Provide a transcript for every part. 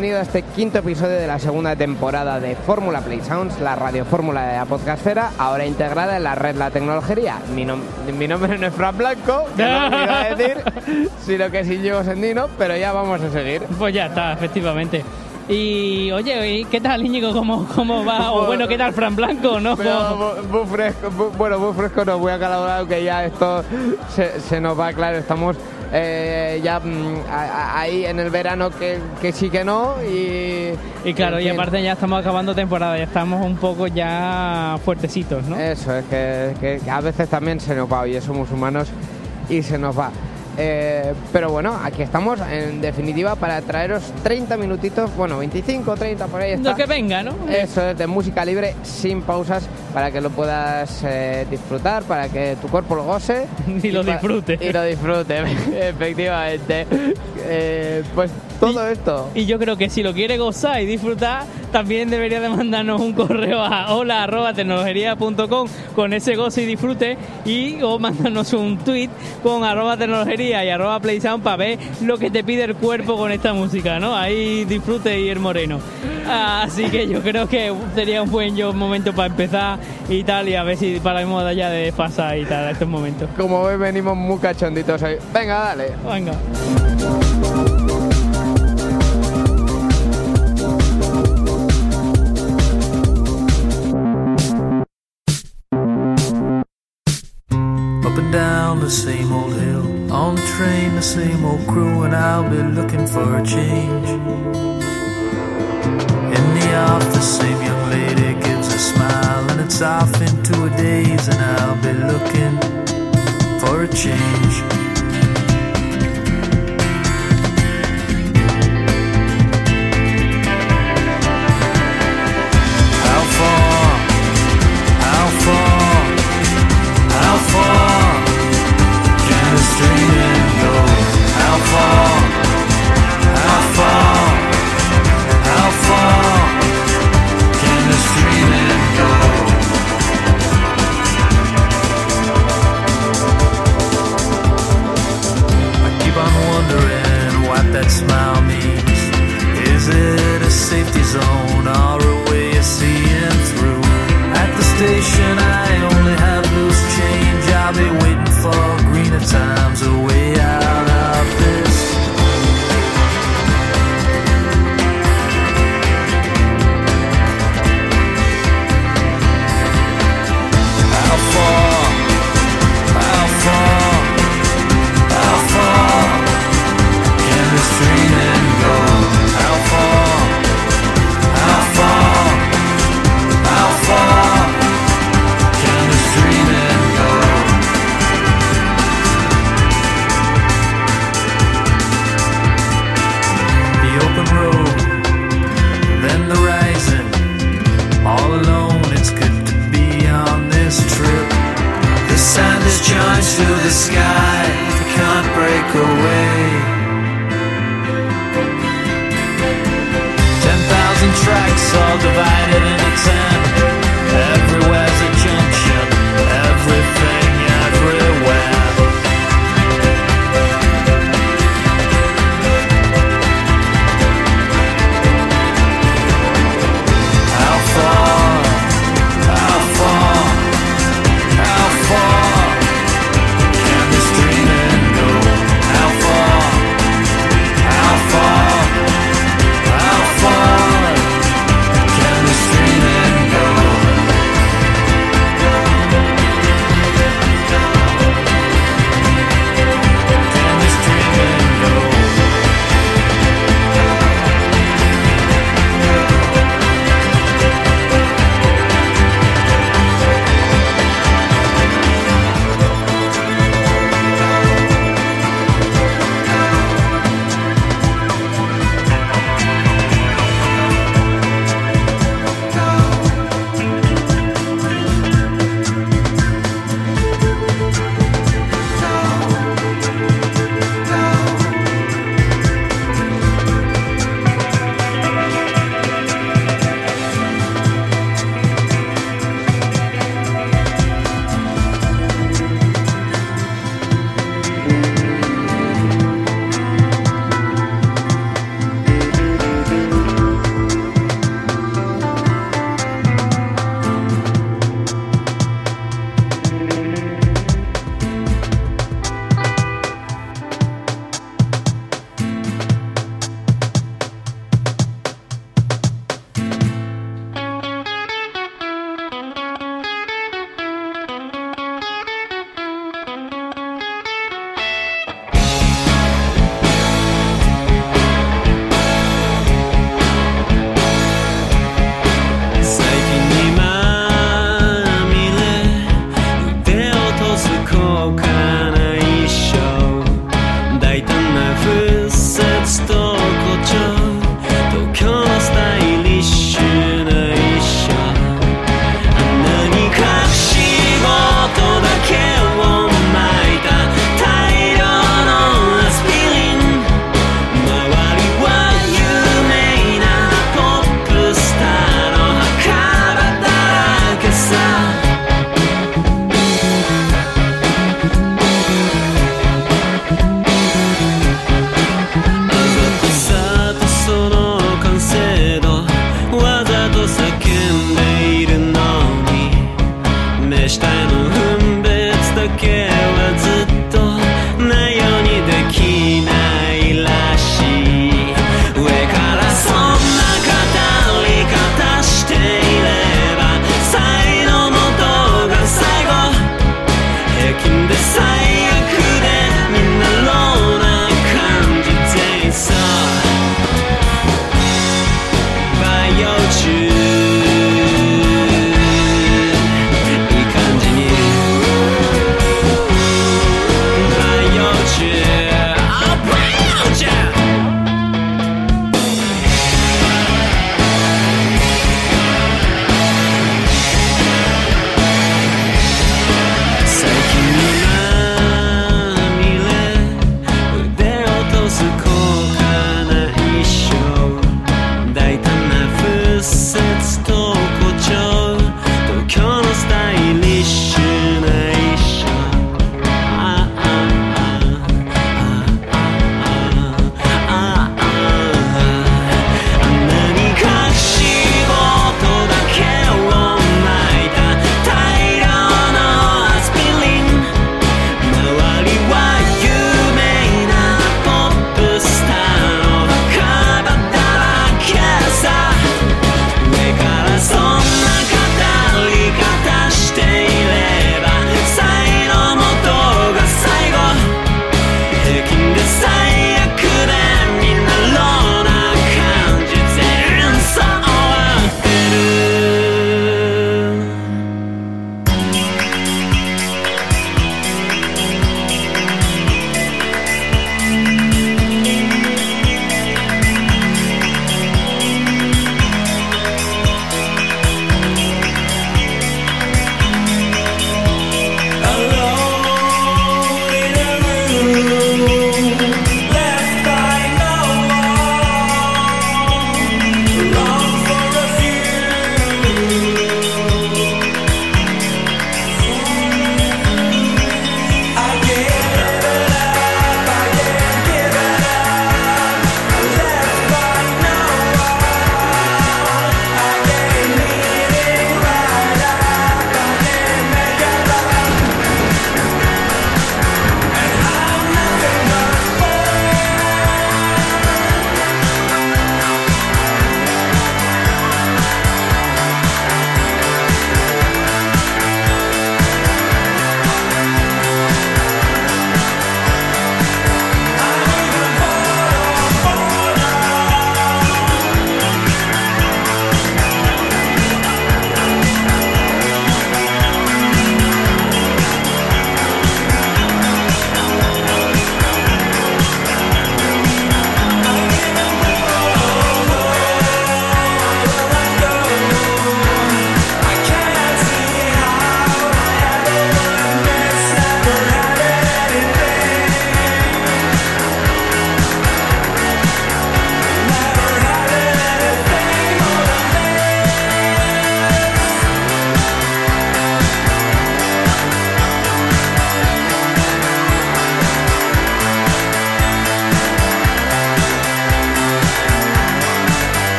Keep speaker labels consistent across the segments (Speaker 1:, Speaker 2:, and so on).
Speaker 1: Bienvenido a este quinto episodio de la segunda temporada de Fórmula Play Sounds, la radio fórmula de la podcastera, ahora integrada en la red La Tecnología. Mi, nom- mi nombre no es Fran Blanco, que no iba a decir, sino que sí llevo Sendino, pero ya vamos a seguir.
Speaker 2: Pues ya está, efectivamente. Y oye, ¿y ¿qué tal Íñigo? ¿Cómo, cómo va? O bueno, ¿qué tal Fran Blanco? ¿No?
Speaker 1: Pero muy fresco, bu- bueno, muy fresco no voy a colaborar, que ya esto se, se nos va, claro, estamos eh, ya mm, a- a- ahí en el verano que, que sí que no y...
Speaker 2: Y claro,
Speaker 1: en
Speaker 2: y
Speaker 1: fin.
Speaker 2: aparte ya estamos acabando temporada, ya estamos un poco ya fuertecitos, ¿no?
Speaker 1: Eso, es que, que- a veces también se nos va, oye, somos humanos y se nos va. Eh, pero bueno, aquí estamos en definitiva para traeros 30 minutitos, bueno, 25, 30 por ahí está.
Speaker 2: Lo que venga, ¿no?
Speaker 1: Eso es de música libre sin pausas para que lo puedas eh, disfrutar, para que tu cuerpo lo goce
Speaker 2: Y lo disfrute.
Speaker 1: Y lo disfrute, efectivamente. Eh, pues todo esto.
Speaker 2: Y yo creo que si lo quiere gozar y disfrutar, también debería de mandarnos un correo a hola arroba tecnologería.com con ese goce y disfrute y o mandarnos un tweet con arroba tecnologería y arroba playsound para ver lo que te pide el cuerpo con esta música, ¿no? Ahí disfrute y el moreno. Así que yo creo que sería un buen yo- momento para empezar y tal y a ver si paramos de allá de pasar y tal a estos momentos.
Speaker 1: Como ves, venimos muy cachonditos hoy. Venga, dale.
Speaker 2: Venga.
Speaker 3: Down the same old hill, on the train, the same old crew, and I'll be looking for a change. In the office, same young lady gives a smile, and it's off into a daze, and I'll be looking for a change. Station, I only have loose change. I'll be waiting for greener times, a way out Is charged to the sky, can't break away. Ten thousand tracks all divided
Speaker 1: never said stop.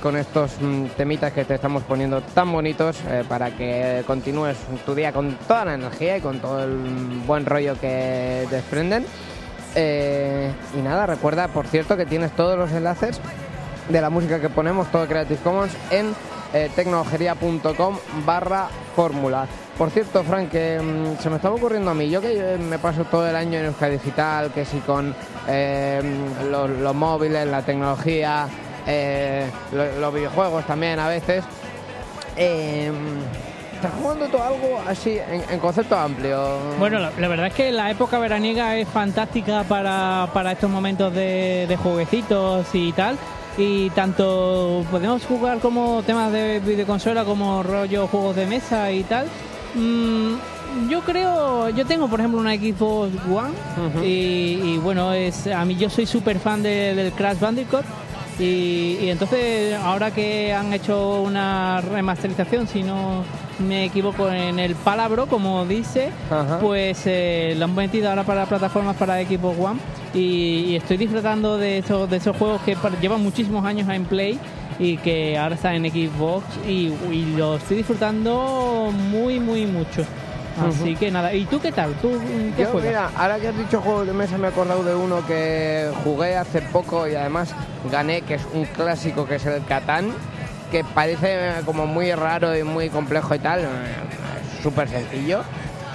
Speaker 1: Con estos mm, temitas que te estamos poniendo tan bonitos eh, para que continúes tu día con toda la energía y con todo el buen rollo que desprenden. Eh, y nada, recuerda, por cierto, que tienes todos los enlaces de la música que ponemos, todo Creative Commons, en eh, tecnologería.com barra fórmula. Por cierto, Frank, que mm, se me estaba ocurriendo a mí, yo que eh, me paso todo el año en Euskadi Digital, que si con los móviles, la tecnología, eh, lo- los videojuegos también a veces, eh, ¿estás jugando tú algo así en, en concepto amplio?
Speaker 2: Bueno, la, la verdad es que la época veraniega es fantástica para, para estos momentos de, de jueguecitos y tal. Y tanto podemos jugar como temas de videoconsola como rollo juegos de mesa y tal. Mm, yo creo, yo tengo por ejemplo una Xbox One y, y bueno, es a mí yo soy súper fan de- del Crash Bandicoot y, y entonces ahora que han hecho una remasterización, si no me equivoco en el palabro, como dice,
Speaker 1: Ajá.
Speaker 2: pues eh, lo han metido ahora para plataformas para Xbox One y, y estoy disfrutando de esos, de esos juegos que llevan muchísimos años en Play y que ahora están en Xbox y, y lo estoy disfrutando muy, muy mucho. Así que nada, ¿y tú qué tal? ¿Tú qué
Speaker 1: Yo,
Speaker 2: juegas?
Speaker 1: mira, ahora que has dicho juegos de mesa me he acordado de uno que jugué hace poco y además gané, que es un clásico, que es el Catán, que parece como muy raro y muy complejo y tal, eh, súper sencillo.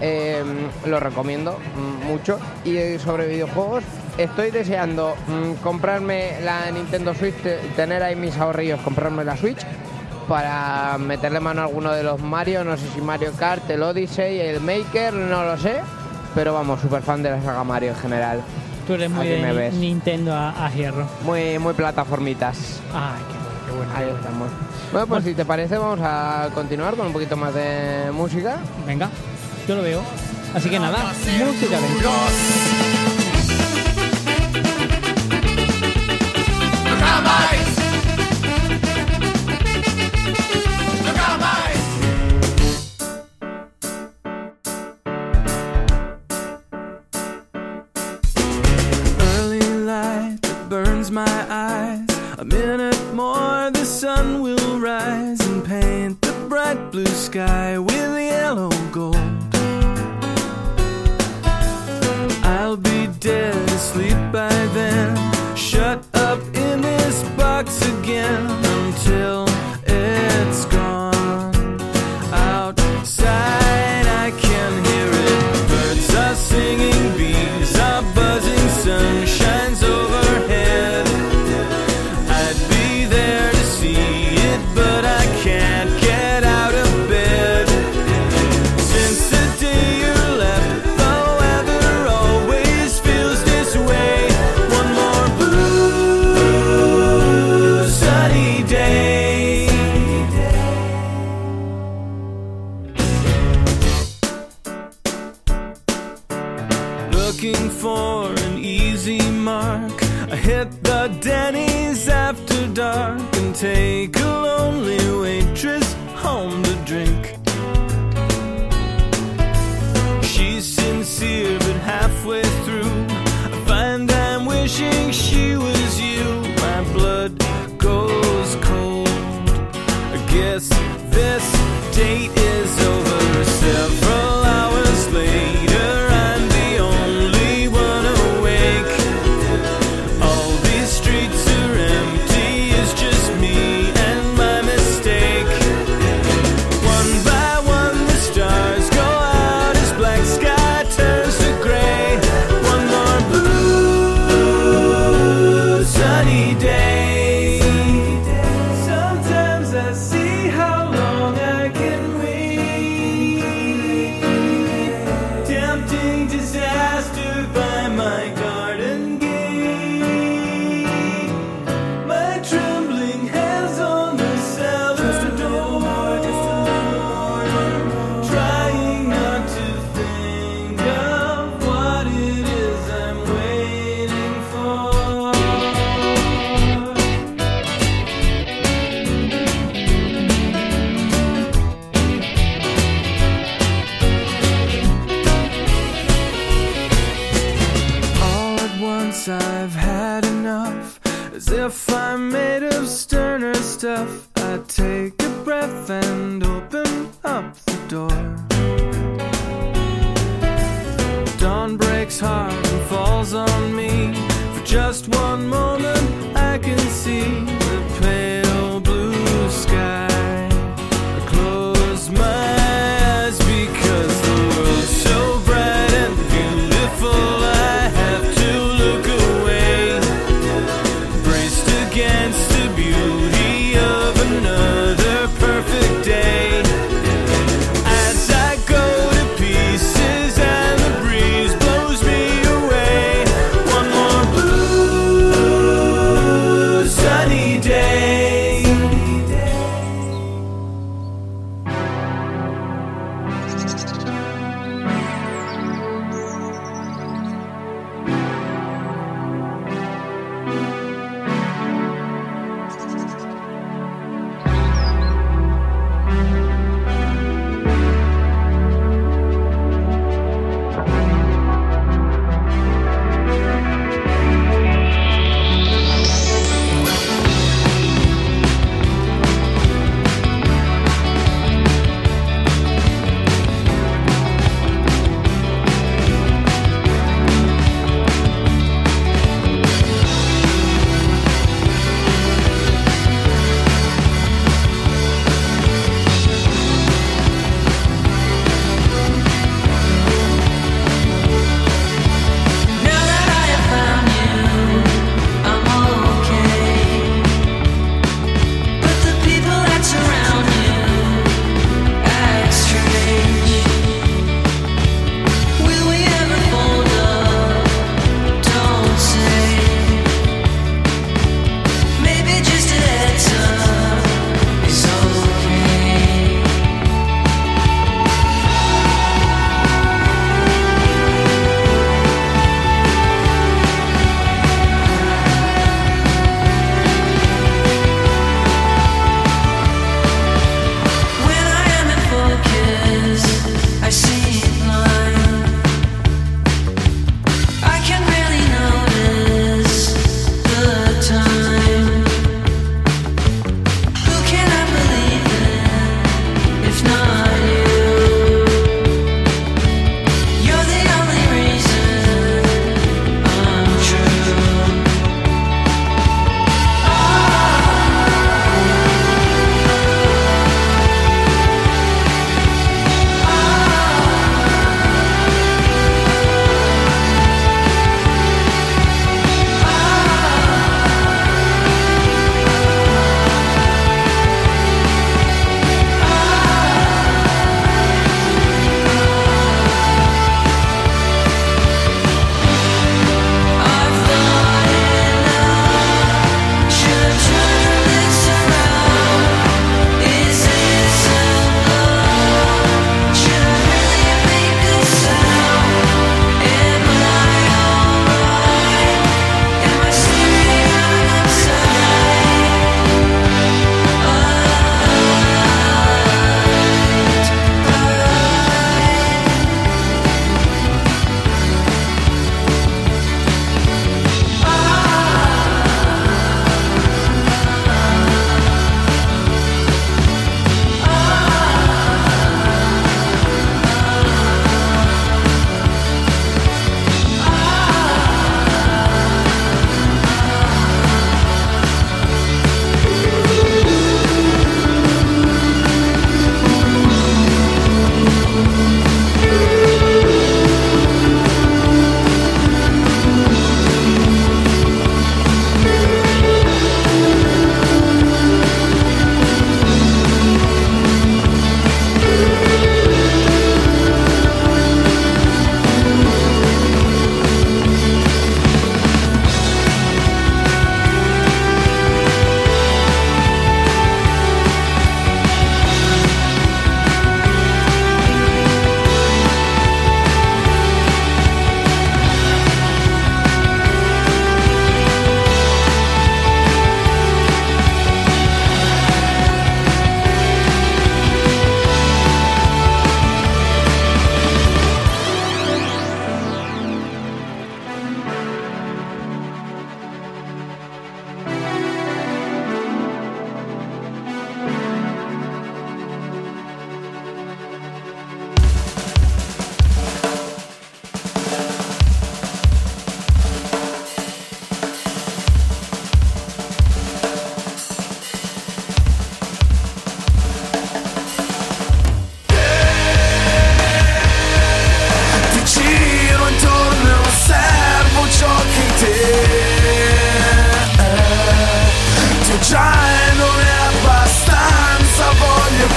Speaker 1: Eh, lo recomiendo mucho. Y eh, sobre videojuegos, estoy deseando mm, comprarme la Nintendo Switch, te- tener ahí mis ahorrillos, comprarme la Switch para meterle mano a alguno de los Mario, no sé si Mario Kart, el Odyssey, el Maker, no lo sé, pero vamos, súper fan de la saga Mario en general.
Speaker 2: Tú eres muy de
Speaker 1: me.
Speaker 2: Nintendo a, a hierro.
Speaker 1: Muy, muy plataformitas.
Speaker 2: Ay, qué bueno, qué bueno. qué
Speaker 1: Ahí
Speaker 2: bueno.
Speaker 1: estamos. Bueno, pues si te parece, vamos a continuar con un poquito más de música.
Speaker 2: Venga, yo lo veo. Así que nada, música
Speaker 4: blue sky Looking for an easy mark. I hit the Denny's after dark and take a lonely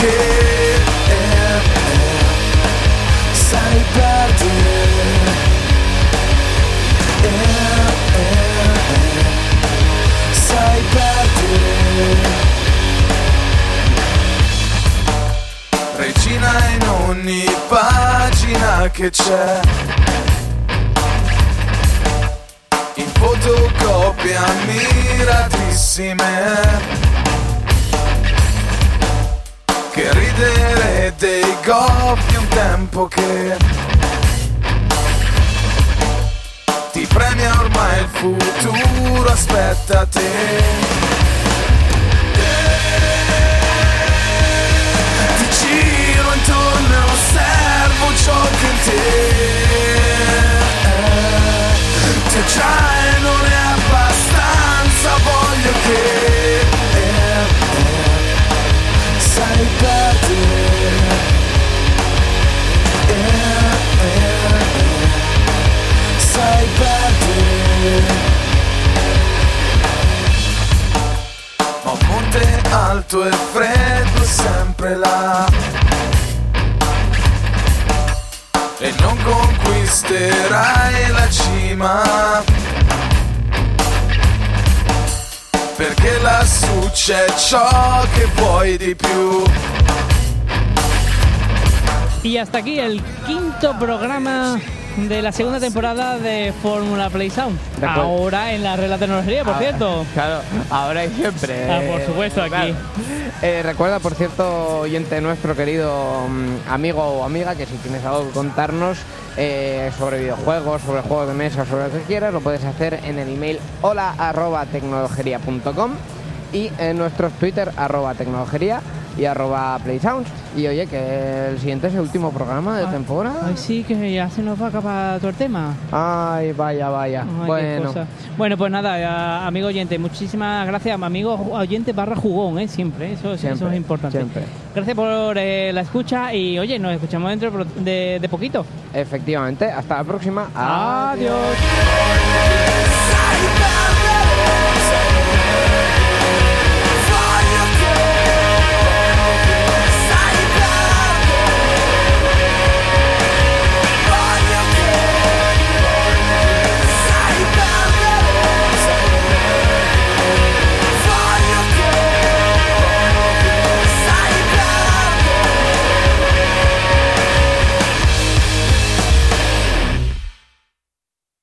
Speaker 5: che eh, eh, sai perdere. Eh, sai perdere. Regina in ogni pagina che c'è. In fotocopia miratissime. Ridere dei goffi un tempo che ti premia ormai il futuro, aspetta te. Ti giro intorno e osservo ciò che in te è. Ti già e non è abbastanza, voglio che sai perdere. Ma un monte alto e freddo sempre là. E non conquisterai la cima. Perché lassù c'è ciò che vuoi di più.
Speaker 2: Y hasta aquí el quinto programa de la segunda temporada de Fórmula Play Sound. Ahora en la red de tecnología, por
Speaker 1: Ah,
Speaker 2: cierto.
Speaker 1: Claro, ahora y siempre.
Speaker 2: Ah, por supuesto, aquí.
Speaker 1: Eh, recuerda, por cierto, oyente nuestro querido mm, amigo o amiga, que si tienes algo que contarnos eh, sobre videojuegos, sobre juegos de mesa, sobre lo que quieras, lo puedes hacer en el email hola arroba tecnologería.com y en nuestros Twitter arroba tecnologería y arroba playsounds. Y oye, que el siguiente es el último programa de
Speaker 2: Ah,
Speaker 1: temporada.
Speaker 2: Ay, sí, que ya se nos va a acabar todo el tema.
Speaker 1: Ay, vaya, vaya.
Speaker 2: Ay,
Speaker 1: bueno.
Speaker 2: Bueno, pues nada, eh, amigo oyente, muchísimas gracias, amigo oyente barra jugón, ¿eh? Siempre, eso, es- eso es importante.
Speaker 1: siempre.
Speaker 2: Gracias por eh, la escucha y oye, nos escuchamos dentro de, de poquito.
Speaker 1: efectivamente, hasta la próxima.
Speaker 2: Adiós.